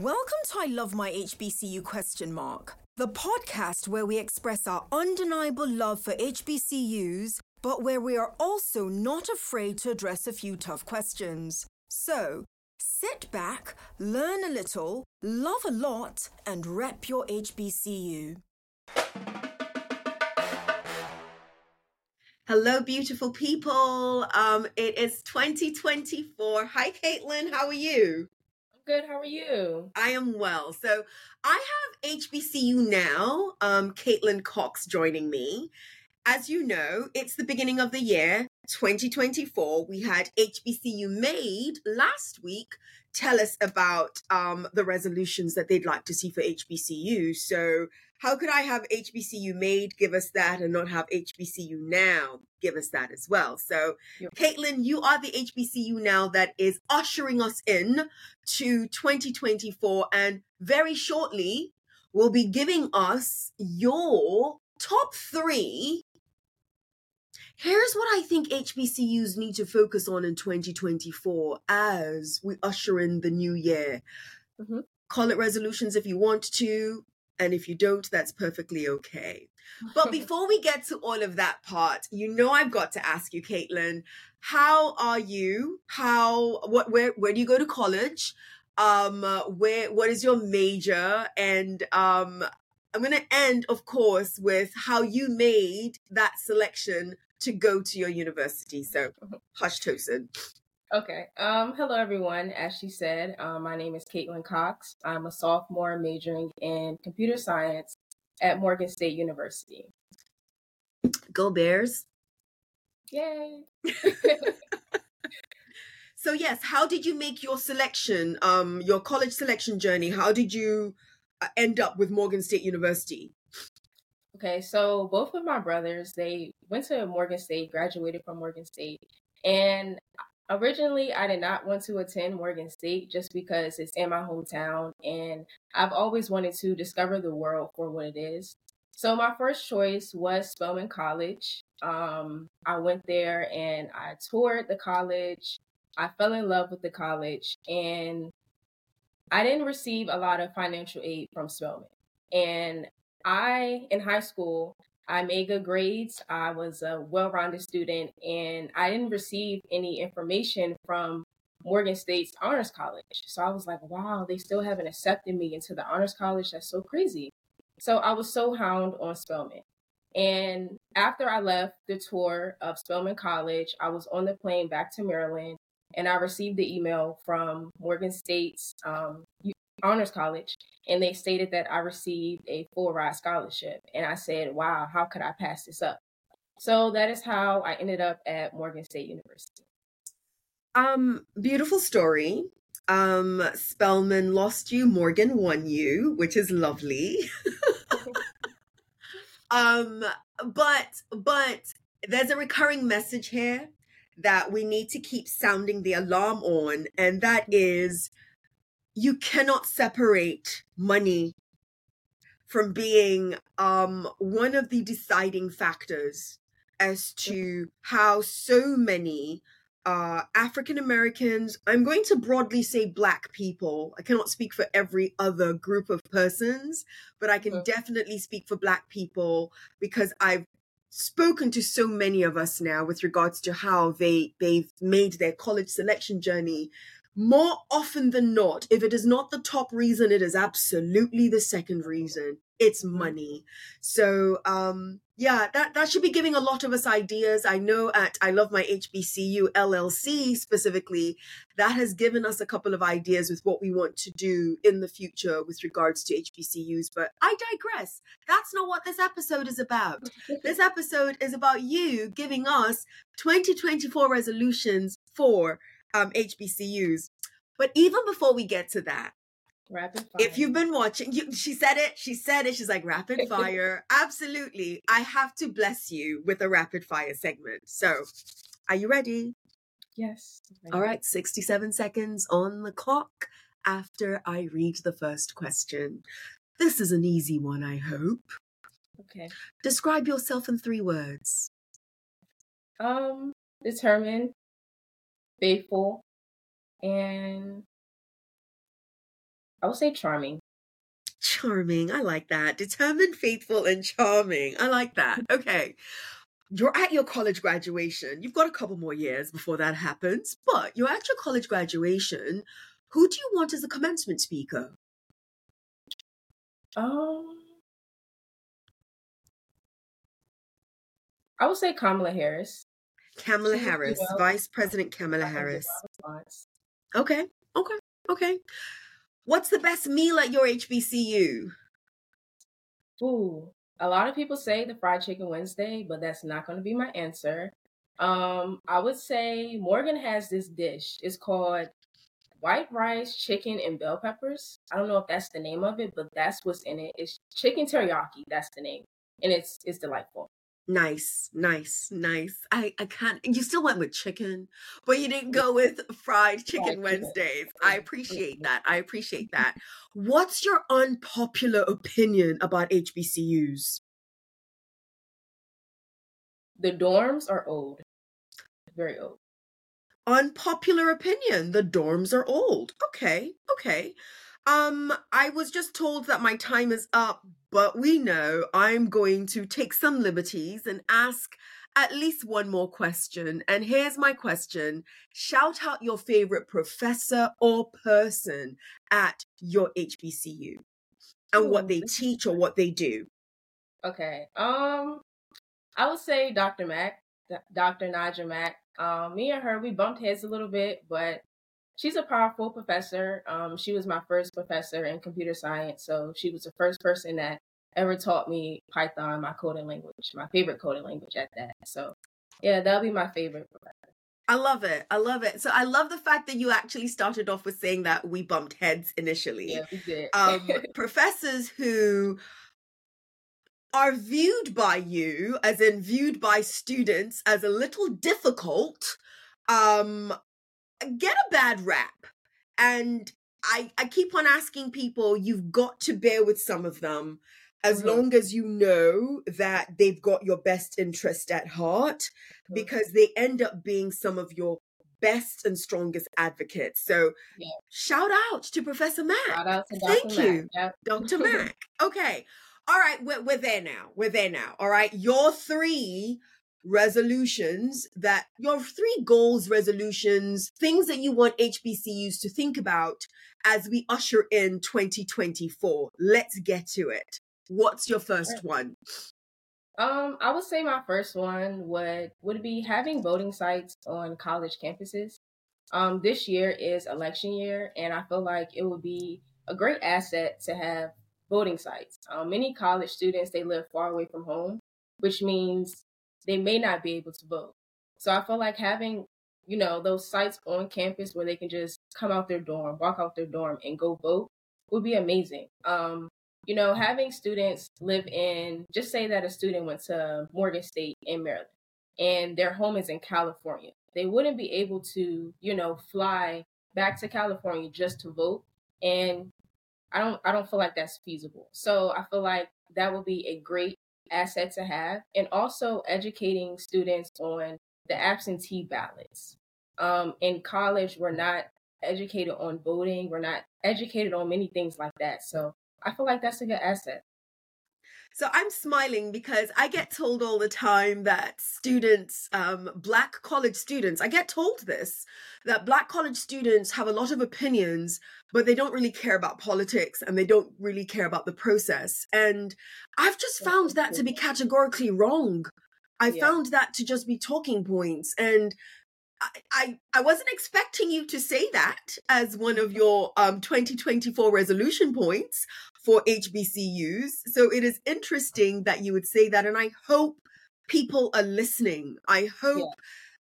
Welcome to I Love My HBCU question mark, the podcast where we express our undeniable love for HBCUs, but where we are also not afraid to address a few tough questions. So, sit back, learn a little, love a lot, and rep your HBCU. Hello, beautiful people. Um, it is 2024. Hi, Katlyn. How are you? Good. How are you? I am well. So I have HBCU now. Um, Katlyn Cox joining me. As you know, it's the beginning of the year, 2024. We had HBCU made last week tell us about um, the resolutions that they'd like to see for HBCU. So how could I have HBCU made give us that and not have HBCU now give us that as well? So, yep. Katlyn, you are the HBCU now that is ushering us in to 2024 and very shortly will be giving us your top three. Here's what I think HBCUs need to focus on in 2024 as we usher in the new year. Mm-hmm. Call it resolutions if you want to, and if you don't, that's perfectly okay. But before we get to all of that part, you know I've got to ask you, Katlyn, how are you? How what where where do you go to college? Um where what is your major? And um I'm gonna end, of course, with how you made that selection to go to your university. So hush Tosin. Okay. Um, hello, everyone. As she said, um, my name is Katlyn Cox. I'm a sophomore majoring in computer science at Morgan State University. Go Bears. Yay. so yes, how did you make your selection, um, your college selection journey? How did you uh, end up with Morgan State University? Okay, so both of my brothers, they went to Morgan State, graduated from Morgan State, and Originally, I did not want to attend Morgan State just because it's in my hometown and I've always wanted to discover the world for what it is. So, my first choice was Spelman College. Um, I went there and I toured the college. I fell in love with the college and I didn't receive a lot of financial aid from Spelman. And I, in high school, I made good grades. I was a well rounded student, and I didn't receive any information from Morgan State's Honors College. So I was like, wow, they still haven't accepted me into the Honors College. That's so crazy. So I was so hound on Spelman. And after I left the tour of Spelman College, I was on the plane back to Maryland and I received the email from Morgan State's um, honors college and they stated that I received a full ride scholarship. And I said, wow, how could I pass this up? So that is how I ended up at Morgan State University. Um, beautiful story. Um, Spelman lost you, Morgan won you, which is lovely. um, but but there's a recurring message here that we need to keep sounding the alarm on, and that is you cannot separate money from being um, one of the deciding factors as to how so many uh, African Americans, I'm going to broadly say Black people. I cannot speak for every other group of persons, but I can definitely speak for Black people because I've spoken to so many of us now with regards to how they they've made their college selection journey more often than not, if it is not the top reason, it is absolutely the second reason. It's money. So, um, yeah, that, that should be giving a lot of us ideas. I know at I Love My HBCU LLC specifically, that has given us a couple of ideas with what we want to do in the future with regards to HBCUs. But I digress. That's not what this episode is about. this episode is about you giving us 2024 resolutions for um, HBCUs. But even before we get to that, rapid fire. If you've been watching, you, she said it. She said it. She's like rapid fire. Absolutely. I have to bless you with a rapid fire segment. So, are you ready? Yes. Ready. All right. 67 seconds on the clock after I read the first question. This is an easy one, I hope. Okay. Describe yourself in three words. Um, determined, faithful, and I would say charming. Charming. I like that. Determined, faithful, and charming. I like that. Okay. You're at your college graduation. You've got a couple more years before that happens, but you're at your college graduation. Who do you want as a commencement speaker? Um, I would say Kamala Harris. Kamala Harris, Vice President Kamala Harris. Okay, okay, okay. What's the best meal at your HBCU? Ooh, a lot of people say the fried chicken Wednesday, but that's not going to be my answer. Um, I would say Morgan has this dish. It's called white rice, chicken, and bell peppers. I don't know if that's the name of it, but that's what's in it. It's chicken teriyaki. That's the name, and it's it's delightful. Nice, nice, nice. I I can't. You still went with chicken, but you didn't go with fried chicken Wednesdays. I appreciate that. I appreciate that. What's your unpopular opinion about HBCUs? The dorms are old, very old. Unpopular opinion: the dorms are old. Okay, okay. Um, I was just told that my time is up, but we know I'm going to take some liberties and ask at least one more question. And here's my question Shout out your favorite professor or person at your HBCU and Ooh. what they teach or what they do. Okay. Um, I would say Dr. Mack, Dr. Naja Mack. Um, me and her, we bumped heads a little bit, but she's a powerful professor. Um, she was my first professor in computer science, so she was the first person that ever taught me Python, my coding language, my favorite coding language at that. So, yeah, that'll be my favorite professor. I love it. I love it. So I love the fact that you actually started off with saying that we bumped heads initially. Yeah, we did. um, professors who are viewed by you, as in viewed by students, as a little difficult, um, get a bad rap. And I, I keep on asking people, you've got to bear with some of them as mm-hmm. long as you know that they've got your best interest at heart, mm-hmm. because they end up being some of your best and strongest advocates. So yeah. shout out to Professor Mack. To Thank Dr. you, Mack. Dr. Mack. Okay. All right, we're, we're there now. We're there now. All right. Your three resolutions that your three goals, resolutions, things that you want HBCUs to think about as we usher in 2024. Let's get to it. What's your first one? Um, I would say my first one would would be having voting sites on college campuses. Um, this year is election year, and I feel like it would be a great asset to have voting sites. Um, many college students they live far away from home, which means they may not be able to vote. So I feel like having, you know, those sites on campus where they can just come out their dorm, walk out their dorm and go vote would be amazing. Um, you know, having students live in, just say that a student went to Morgan State in Maryland and their home is in California. They wouldn't be able to, you know, fly back to California just to vote. And I don't I don't feel like that's feasible. So I feel like that would be a great asset to have, and also educating students on the absentee ballots. Um, in college, we're not educated on voting, we're not educated on many things like that. So I feel like that's a good asset. So I'm smiling because I get told all the time that students, um, black college students, I get told this, that black college students have a lot of opinions, but they don't really care about politics and they don't really care about the process. And I've just found that to be categorically wrong. I yeah. found that to just be talking points. And I, I, I wasn't expecting you to say that as one of your um, 2024 resolution points for HBCUs. So it is interesting that you would say that. And I hope people are listening. I hope yeah.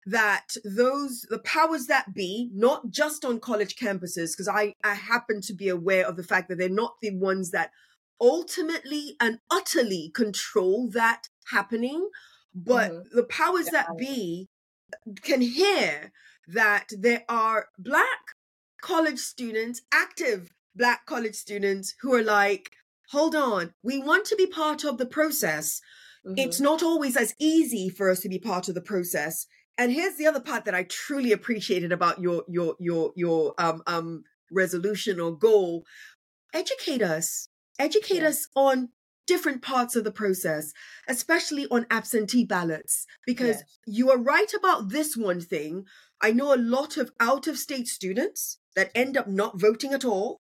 that those, the powers that be, not just on college campuses, because I, I happen to be aware of the fact that they're not the ones that ultimately and utterly control that happening, but mm-hmm. the powers yeah. that be can hear that there are Black college students, active Black college students who are like, hold on, we want to be part of the process. Mm-hmm. It's not always as easy for us to be part of the process. And here's the other part that I truly appreciated about your your your your um um resolution or goal educate us. Educate us on different parts of the process, especially on absentee ballots, because yes. you are right about this one thing. I know a lot of out of state students that end up not voting at all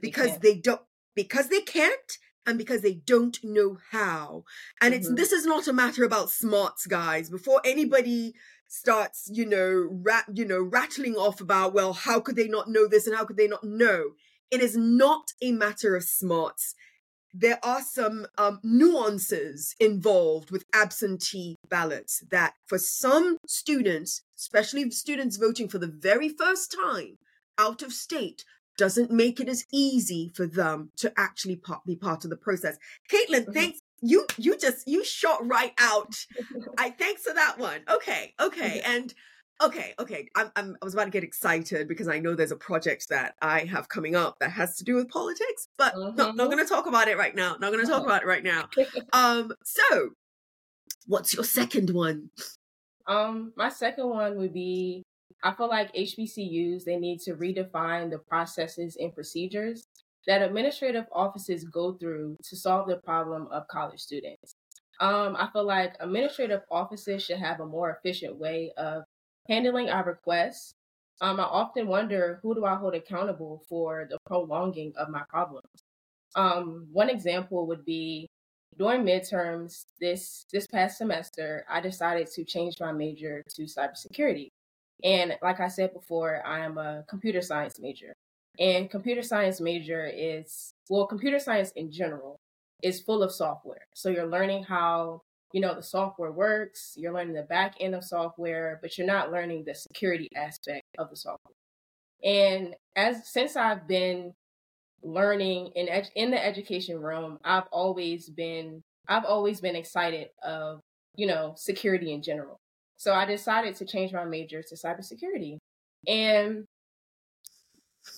because they, they don't because they can't and because they don't know how. And mm-hmm. it's this is not a matter about smarts, guys. Before anybody starts, you know, rat, you know, rattling off about, well, how could they not know this and how could they not know? It is not a matter of smarts. There are some um, nuances involved with absentee ballots that for some students, especially students voting for the very first time out of state, doesn't make it as easy for them to actually part, be part of the process. Katlyn, mm-hmm. thanks you you just you shot right out. I thanks for that one. Okay, okay, and okay, okay. I'm, I'm I was about to get excited because I know there's a project that I have coming up that has to do with politics, but not not going to talk about it right now. Not going to talk about it right now. Um, so what's your second one? Um, my second one would be I feel like HBCUs they need to redefine the processes and procedures that administrative offices go through to solve the problem of college students. Um, I feel like administrative offices should have a more efficient way of handling our requests. Um, I often wonder who do I hold accountable for the prolonging of my problems. Um, one example would be during midterms this this past semester, I decided to change my major to cybersecurity. And like I said before, I am a computer science major. And computer science major is, well, computer science in general is full of software. So you're learning how, you know, the software works, you're learning the back end of software, but you're not learning the security aspect of the software. And as since I've been learning in in the education realm, I've always been I've always been excited of, you know, security in general. So I decided to change my major to cybersecurity. And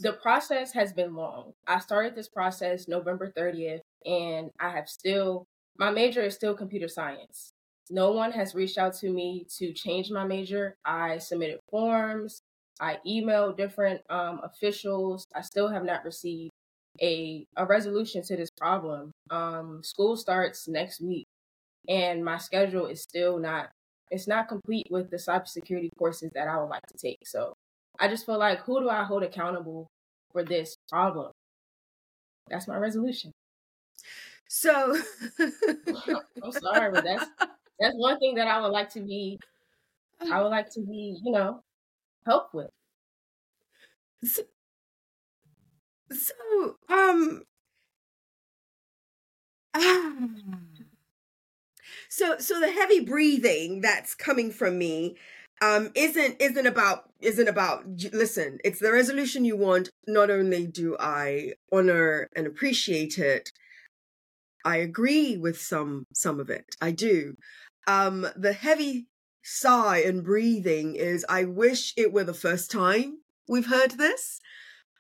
the process has been long. I started this process November 30th, and I have still, my major is still computer science. No one has reached out to me to change my major. I submitted forms, I emailed different um, officials. I still have not received a, a resolution to this problem. Um, school starts next week, and my schedule is still not it's not complete with the cybersecurity courses that I would like to take. So I just feel like who do I hold accountable for this problem? That's my resolution. So I'm sorry, but that's that's one thing that I would like to be I would like to be, you know, help with. So, so um ah, so so the heavy breathing that's coming from me um, isn't isn't about isn't about listen it's the resolution you want. Not only do i honor and appreciate it i agree with some some of it. I do. Um the heavy sigh and breathing is i wish it were the first time we've heard this.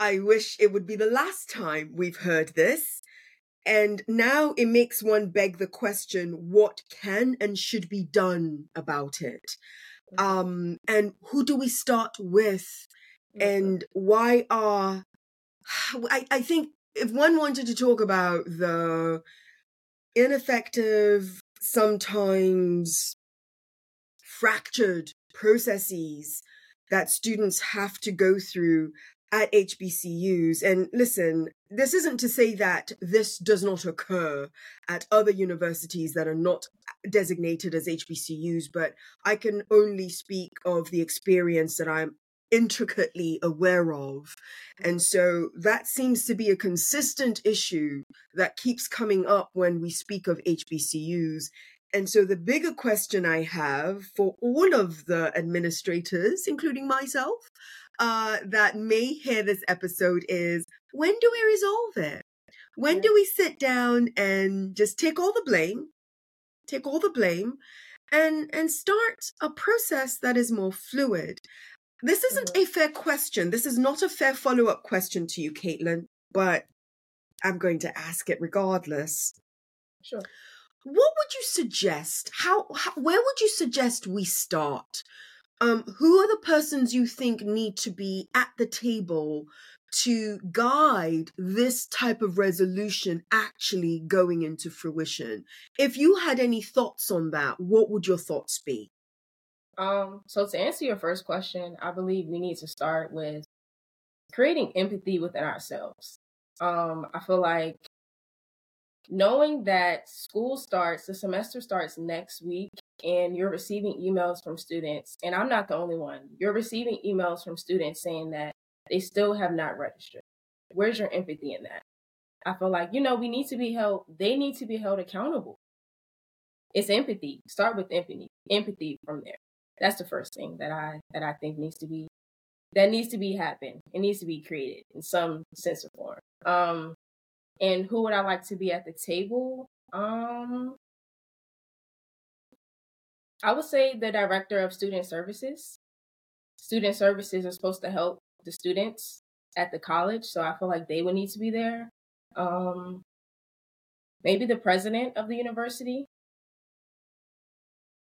I wish it would be the last time we've heard this and now it makes one beg the question what can and should be done about it? Um and who do we start with? And why are I, I think if one wanted to talk about the ineffective sometimes fractured processes that students have to go through at HBCUs. And listen, this isn't to say that this does not occur at other universities that are not designated as HBCUs, but I can only speak of the experience that I'm intricately aware of. And so that seems to be a consistent issue that keeps coming up when we speak of HBCUs. And so the bigger question I have for all of the administrators, including myself, uh, that may hear this episode is when do we resolve it? When do we sit down and just take all the blame, take all the blame, and and start a process that is more fluid? This isn't mm-hmm. a fair question. This is not a fair follow up question to you, Katlyn, but I'm going to ask it regardless. Sure. What would you suggest? How, how where would you suggest we start? Um, who are the persons you think need to be at the table to guide this type of resolution actually going into fruition? If you had any thoughts on that, what would your thoughts be? Um, so to answer your first question, I believe we need to start with creating empathy within ourselves. Um, I feel like knowing that school starts, the semester starts next week, and you're receiving emails from students, and I'm not the only one. You're receiving emails from students saying that they still have not registered. Where's your empathy in that? I feel like, you know, we need to be held, they need to be held accountable. It's empathy. Start with empathy. Empathy from there. That's the first thing that I that I think needs to be that needs to be happen. It needs to be created in some sense or form. Um and who would I like to be at the table? Um I would say the director of student services. Student services are supposed to help the students at the college, so I feel like they would need to be there. Um, maybe the president of the university.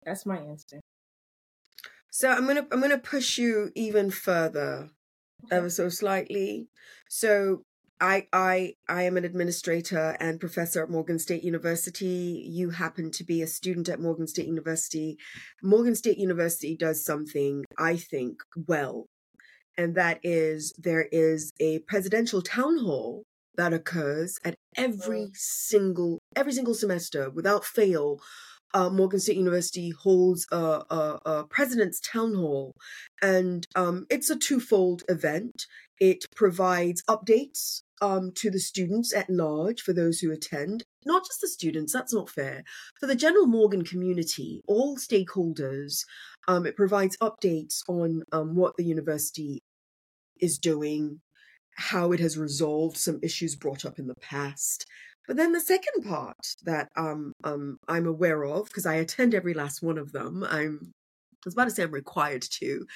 That's my answer. So I'm gonna I'm gonna push you even further, okay. ever so slightly. So I I I am an administrator and professor at Morgan State University. You happen to be a student at Morgan State University. Morgan State University does something I think well, and that is there is a presidential town hall that occurs at every single every single semester without fail uh, Morgan State University holds a, a, a president's town hall, and um, it's a twofold event. It provides updates um, to the students at large for those who attend, not just the students, that's not fair, for the general Morgan community, all stakeholders. Um, it provides updates on um, what the university is doing, how it has resolved some issues brought up in the past. But then the second part that um, um, I'm aware of, because I attend every last one of them, I'm I was about to say I'm required to.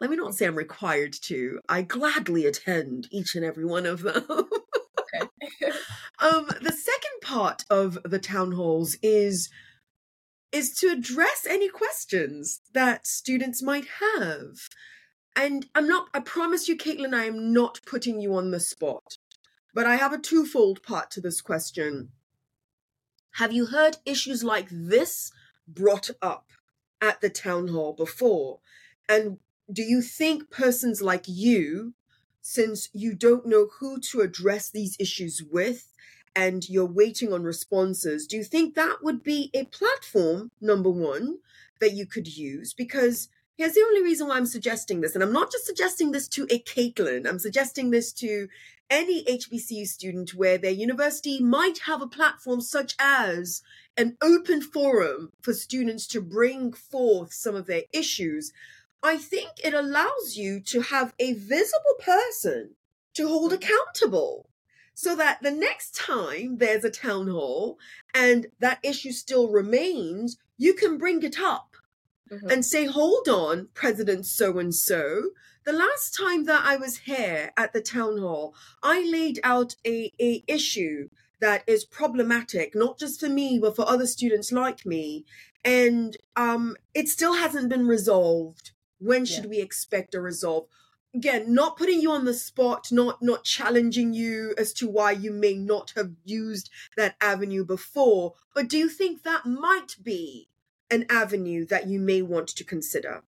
Let me not say I'm required to. I gladly attend each and every one of them. um, the second part of the town halls is is to address any questions that students might have. And I'm not, I promise you, Katlyn, I am not putting you on the spot. But I have a twofold part to this question. Have you heard issues like this brought up at the town hall before? And do you think persons like you, since you don't know who to address these issues with and you're waiting on responses, do you think that would be a platform, number one, that you could use? Because here's the only reason why I'm suggesting this, and I'm not just suggesting this to a Katlyn, I'm suggesting this to any HBCU student where their university might have a platform such as an open forum for students to bring forth some of their issues, I think it allows you to have a visible person to hold accountable so that the next time there's a town hall and that issue still remains, you can bring it up mm-hmm. and say, hold on, President so and so, the last time that I was here at the town hall, I laid out a, a issue that is problematic, not just for me, but for other students like me. And um, it still hasn't been resolved. When should yeah. we expect a resolve? Again, not putting you on the spot, not not challenging you as to why you may not have used that avenue before, but do you think that might be an avenue that you may want to consider?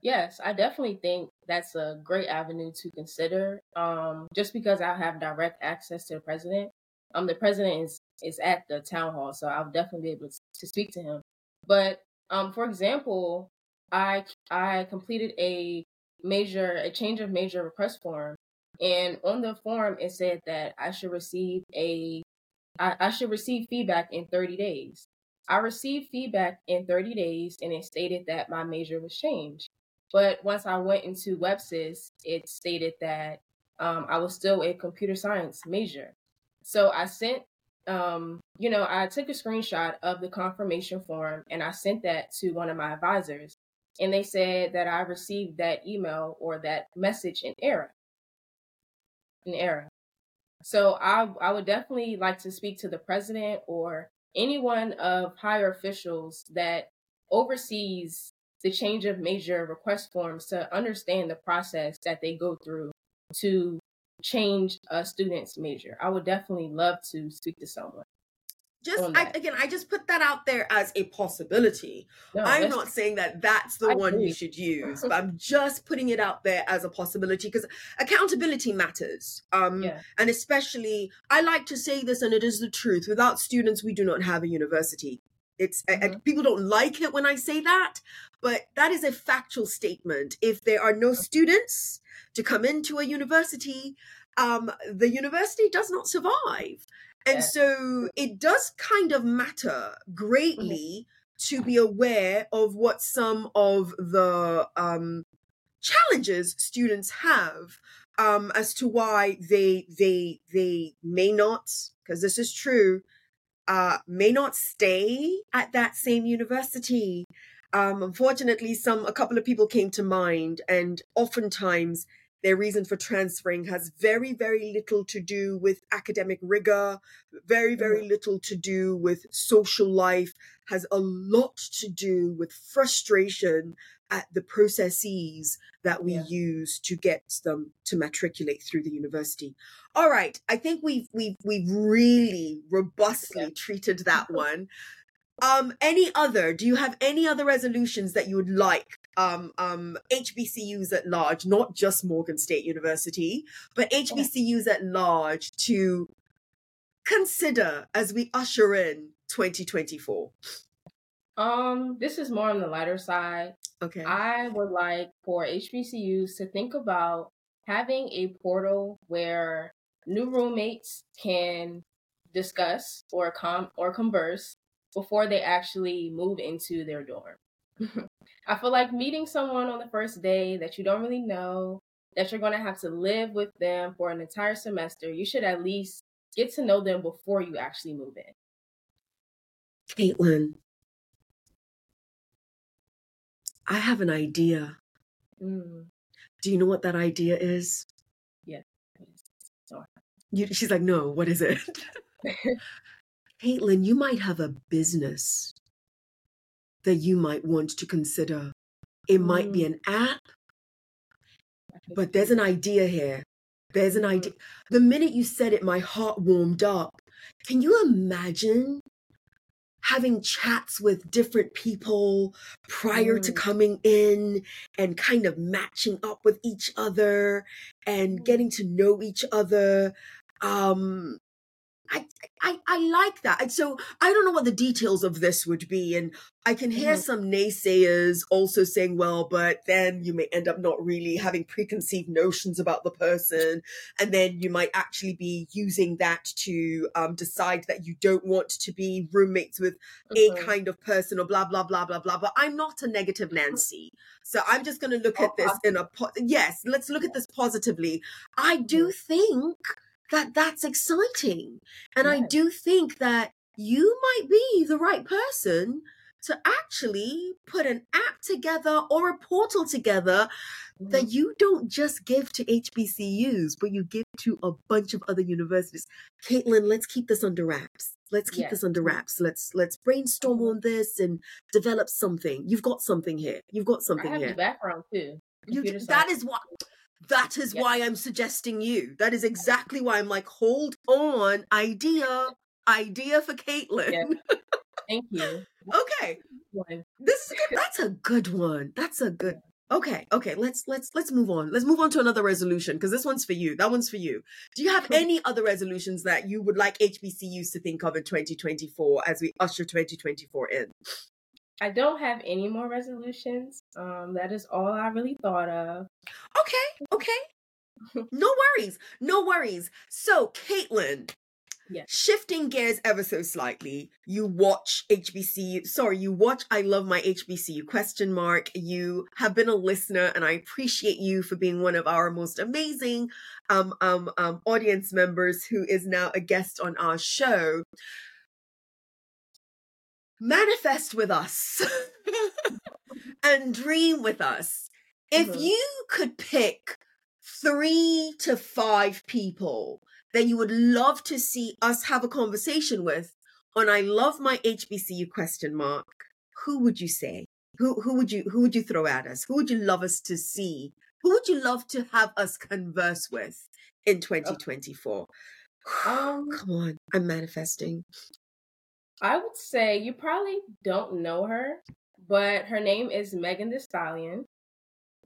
Yes, I definitely think that's a great avenue to consider. Um, just because I have direct access to the president. Um, the president is is at the town hall, so I'll definitely be able to, to speak to him. But um, for example, I I completed a major a change of major request form, and on the form it said that I should receive a I, I should receive feedback in 30 days. I received feedback in 30 days, and it stated that my major was changed. But once I went into WEBSIS, it stated that um, I was still a computer science major. So I sent, um, you know, I took a screenshot of the confirmation form and I sent that to one of my advisors. And they said that I received that email or that message in error. In error. So I, I would definitely like to speak to the president or anyone of higher officials that oversees the change of major request forms to understand the process that they go through to change a student's major. I would definitely love to speak to someone. Just I, again, I just put that out there as a possibility. No, I'm not saying that that's the I one agree. you should use, but I'm just putting it out there as a possibility because accountability matters. Um, yeah. and especially, I like to say this, and it is the truth. Without students, we do not have a university. It's mm-hmm. people don't like it when I say that, but that is a factual statement. If there are no students to come into a university, um, the university does not survive. And yeah. so it does kind of matter greatly mm-hmm. to be aware of what some of the um, challenges students have um, as to why they they they may not, because this is true, uh, may not stay at that same university. Um, unfortunately, some a couple of people came to mind, and oftentimes their reason for transferring has very, very little to do with academic rigor, very, very mm. little to do with social life, has a lot to do with frustration at the processes that we yeah. use to get them to matriculate through the university. All right, I think we've we've we've really robustly yeah. treated that one. Um, any other? Do you have any other resolutions that you would like um, um, HBCUs at large, not just Morgan State University, but HBCUs at large to consider as we usher in 2024? Um, this is more on the lighter side. Okay. I would like for HBCUs to think about having a portal where new roommates can discuss or com or converse before they actually move into their dorm. I feel like meeting someone on the first day that you don't really know, that you're going to have to live with them for an entire semester, you should at least get to know them before you actually move in. Katlyn, I have an idea. Mm. Do you know what that idea is? Yeah. You, she's like, no, what is it? Katlyn, you might have a business that you might want to consider. It mm. might be mm. an app, but there's an idea here. There's an idea. The minute you said it, my heart warmed up. Can you imagine having chats with different people prior mm. to coming in and kind of matching up with each other and getting to know each other? Um, I, I I like that. And so I don't know what the details of this would be. And I can hear mm-hmm. some naysayers also saying, well, but then you may end up not really having preconceived notions about the person. And then you might actually be using that to um, decide that you don't want to be roommates with mm-hmm. a kind of person or blah, blah, blah, blah, blah. But I'm not a negative Nancy. So I'm just going to look oh, at this in a, po- yes, let's look at this positively. I do mm-hmm. think that that's exciting. And yes. I do think that you might be the right person to actually put an app together or a portal together mm-hmm. that you don't just give to HBCUs, but you give to a bunch of other universities. Katlyn, let's keep this under wraps. Let's keep yes. this under wraps. Let's let's brainstorm on this and develop something. You've got something here. You've got something I have here. The background too. You, that is what that is why I'm suggesting you. That is exactly why I'm like, hold on, idea, idea for Katlyn. Thank you. okay. This is good. That's a good one. That's a good. Okay, okay. Let's let's let's move on. Let's move on to another resolution because this one's for you. That one's for you. Do you have any other resolutions that you would like HBCUs to think of in 2024 as we usher 2024 in? I don't have any more resolutions. Um, that is all I really thought of. Okay, okay. no worries, no worries. So, Katlyn, yes. shifting gears ever so slightly, you watch HBCU. Sorry, you watch I Love My HBCU question mark. You have been a listener, and I appreciate you for being one of our most amazing um, um, um, audience members who is now a guest on our show manifest with us and dream with us. If mm-hmm. you could pick three to five people that you would love to see us have a conversation with on I love my HBCU question mark, who would you say? Who who would you who would you throw at us? Who would you love us to see? Who would you love to have us converse with in 2024? Um, Come on, I'm manifesting. I would say you probably don't know her, but her name is Megan Thee Stallion.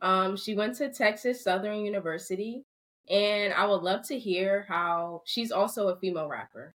Um, she went to Texas Southern University, and I would love to hear how she's also a female rapper.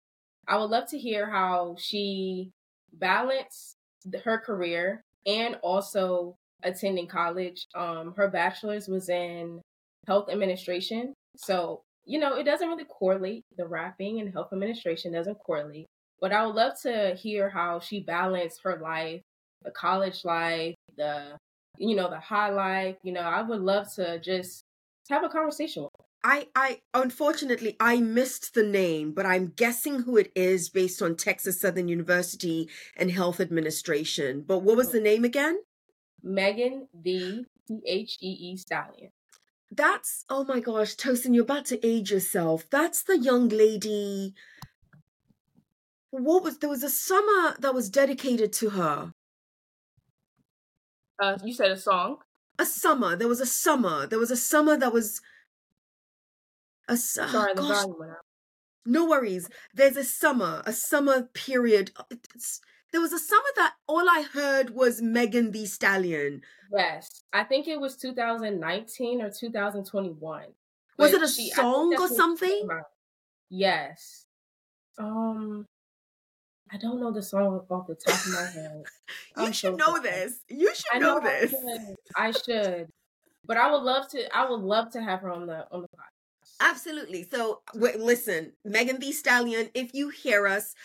I would love to hear how she balanced her career and also attending college. Um, her bachelor's was in health administration, so you know it doesn't really correlate. The rapping and health administration doesn't correlate. But I would love to hear how she balanced her life, the college life, the you know the high life. You know, I would love to just have a conversation with her. I, I unfortunately I missed the name, but I'm guessing who it is based on Texas Southern University and Health Administration. But what was the name again? Megan the T H E E Stallion. That's oh my gosh, Tosin, you're about to age yourself. That's the young lady. What was there was a summer that was dedicated to her. Uh, you said a song. A summer. There was a summer. There was a summer that was a su- Sorry, the gosh, volume went out. no worries. There's a summer, a summer period. Uh, It's- there was a summer that all I heard was Megan Thee Stallion. Yes, I think it was 2019 or 2021. Was it a she- song or something? Yes. Um, I don't know the song off the top of my head. You I'm should so know sorry. this. You should I know, know I this. should. I should, but I would love to. I would love to have her on the on the podcast. Absolutely. So, listen, Megan Thee Stallion, if you hear us,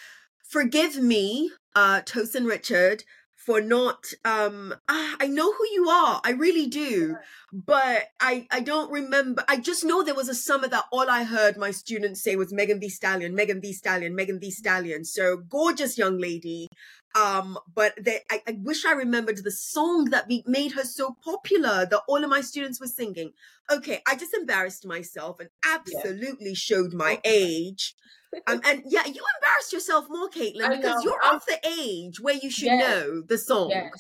forgive me, uh, Tosin Richard, for not. Um, ah, I know who you are. I really do, but I I don't remember. I just know there was a summer that all I heard my students say was Megan Thee Stallion, Megan Thee Stallion, Megan Thee Stallion. So gorgeous young lady. Um, but they, I, I wish I remembered the song that be, made her so popular that all of my students were singing. Okay, I just embarrassed myself and absolutely showed my age. Um, and yeah, you embarrassed yourself more, Katlyn, because you're I'm- of the age where you should Yes. know the song. Yes.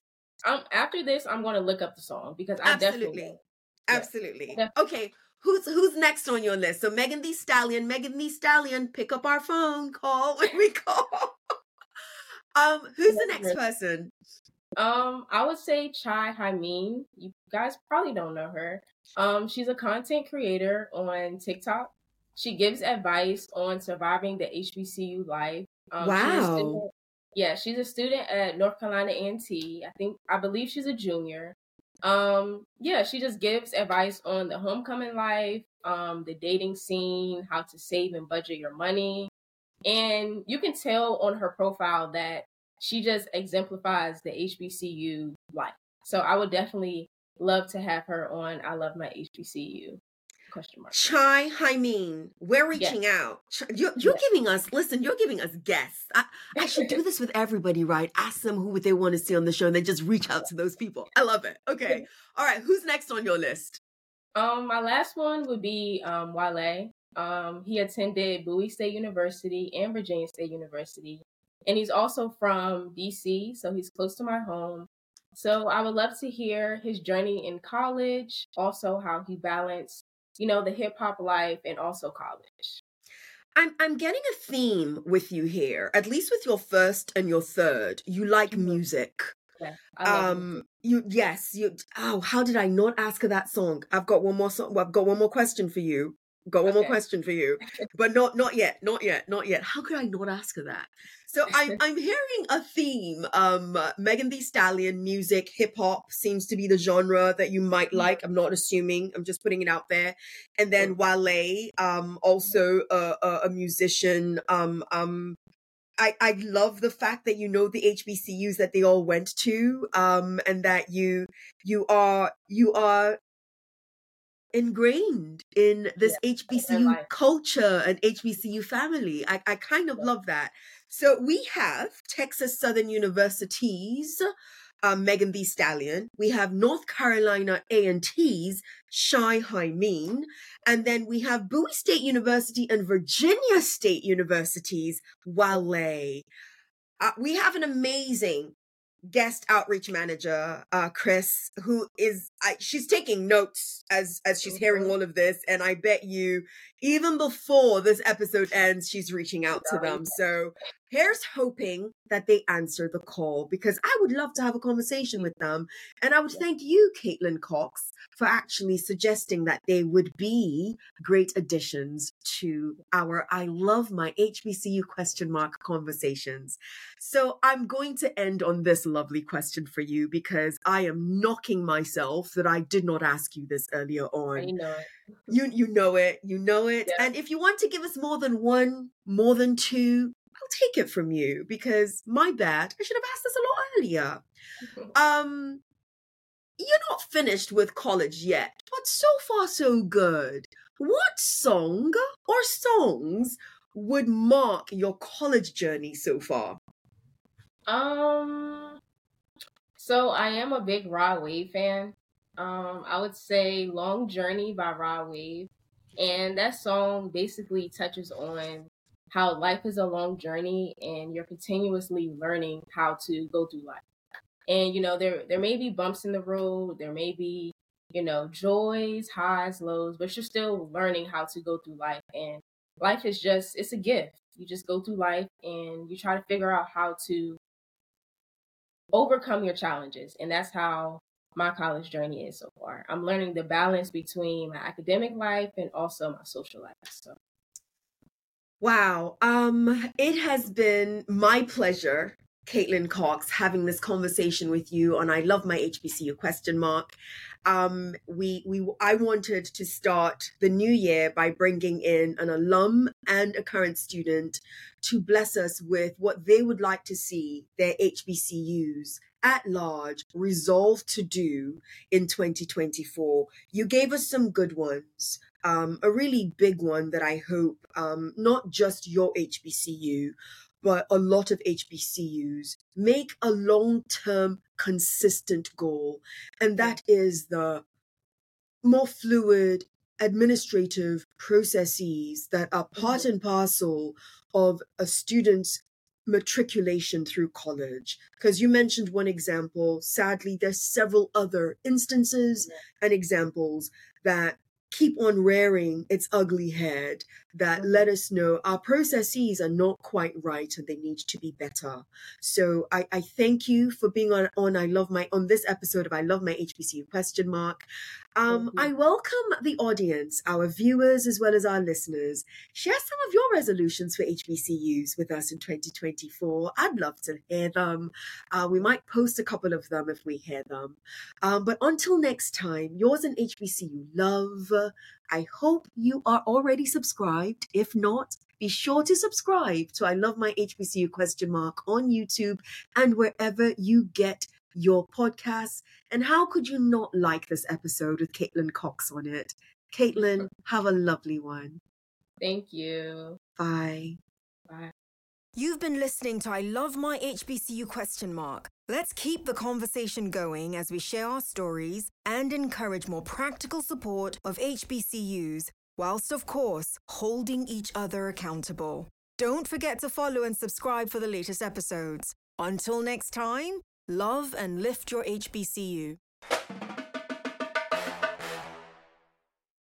Um. After this, I'm going to look up the song because I definitely. Absolutely. Absolutely. Definitely. Okay, who's who's next on your list? So Megan Thee Stallion, Megan Thee Stallion, pick up our phone, call when we call. um, who's the next person? Um, I would say Chai Hymin. You guys probably don't know her. Um, she's a content creator on TikTok. She gives advice on surviving the HBCU life. Um, she's Wow. student- yeah, she's a student at North Carolina A&T. I think I believe she's a junior. Um, yeah, she just gives advice on the homecoming life, um, the dating scene, how to save and budget your money. And you can tell on her profile that she just exemplifies the HBCU life. So I would definitely love to have her on I Love My HBCU. Question mark. Chai Hymin, we're Yes. reaching out. You're, you're Yes. giving us, listen, you're giving us guests. I, I should do this with everybody, right? Ask them who they want to see on the show and then just reach out to those people. I love it. Okay. All right. Who's next on your list? Um, my last one would be um Wale. Um, he attended Bowie State University and Virginia State University, and he's also from DC, so he's close to my home. So I would love to hear his journey in college, also how he balanced, you know, the hip hop life and also college. I'm I'm getting a theme with you here. At least with your first and your third, you like Mhm. music. Yeah. Um, you yes, you. Oh, how did I not ask her that song? I've got one more song. I've got one more question for you. Got one more question for you, but not not yet, not yet, not yet. How could I not ask her that? So I'm I'm hearing a theme. Um, Megan Thee Stallion music, hip hop seems to be the genre that you might like. I'm not assuming. I'm just putting it out there. And then Wale, um, also a, a, a musician. Um, um, I, I love the fact that you know the HBCUs that they all went to, um, and that you you are you are ingrained in this HBCU culture and HBCU family. I, I kind of love that. So we have Texas Southern University's um, Megan Thee Stallion. We have North Carolina A&T's Shai Hymin. And then we have Bowie State University and Virginia State University's Wale. Uh, we have an amazing guest outreach manager, uh, Chris, who is I, she's taking notes as as she's hearing mm-hmm. all of this, and I bet you even before this episode ends, she's reaching out to them. So here's hoping that they answer the call because I would love to have a conversation with them, and I would thank you, Katlyn Cox, for actually suggesting that they would be great additions to our I love my HBCU question mark conversations. So I'm going to end on this lovely question for you because I am knocking myself that I did not ask you this earlier on. I know. You you know it, you know it. Yeah. And if you want to give us more than one, more than two, take it from you because my bad. I should have asked this a lot earlier. um you're not finished with college yet, but so far so good. What song or songs would mark your college journey so far? Um so I am a big Rod Wave fan. Um, I would say Long Journey by Rod Wave. And that song basically touches on how life is a long journey and you're continuously learning how to go through life. And you know, there there may be bumps in the road, there may be, you know, joys, highs, lows, but you're still learning how to go through life and life is just it's a gift. You just go through life and you try to figure out how to overcome your challenges. And that's how my college journey is so far. I'm learning the balance between my academic life and also my social life. So Wow. Um, it has been my pleasure, Katlyn Cox, having this conversation with you on I Love My HBCU question mark. Um, we we I wanted to start the new year by bringing in an alum and a current student to bless us with what they would like to see their HBCUs at large resolve to do in 2024. You gave us some good ones. Um, a really big one that I hope um, not just your HBCU, but a lot of HBCUs make a long term consistent goal. And that is the more fluid administrative processes that are part mm-hmm. and parcel of a student's matriculation through college because you mentioned one example sadly there's several other instances and examples that keep on rearing its ugly head that let us know our processes are not quite right and they need to be better. So I, I thank you for being on, on I love my on this episode of I love my HBCU question mark. Um, I welcome the audience, our viewers as well as our listeners. Share some of your resolutions for HBCUs with us in 2024. I'd love to hear them. Uh, we might post a couple of them if we hear them. Um, but until next time, yours and HBCU love. I hope you are already subscribed. If not, be sure to subscribe to I Love My HBCU question mark on YouTube and wherever you get your podcasts. And how could you not like this episode with Katlyn Cox on it? Katlyn, have a lovely one. Thank you. Bye. Bye. You've been listening to I Love My HBCU question mark. Let's keep the conversation going as we share our stories and encourage more practical support of HBCUs, whilst, of course, holding each other accountable. Don't forget to follow and subscribe for the latest episodes. Until next time, love and lift your HBCU.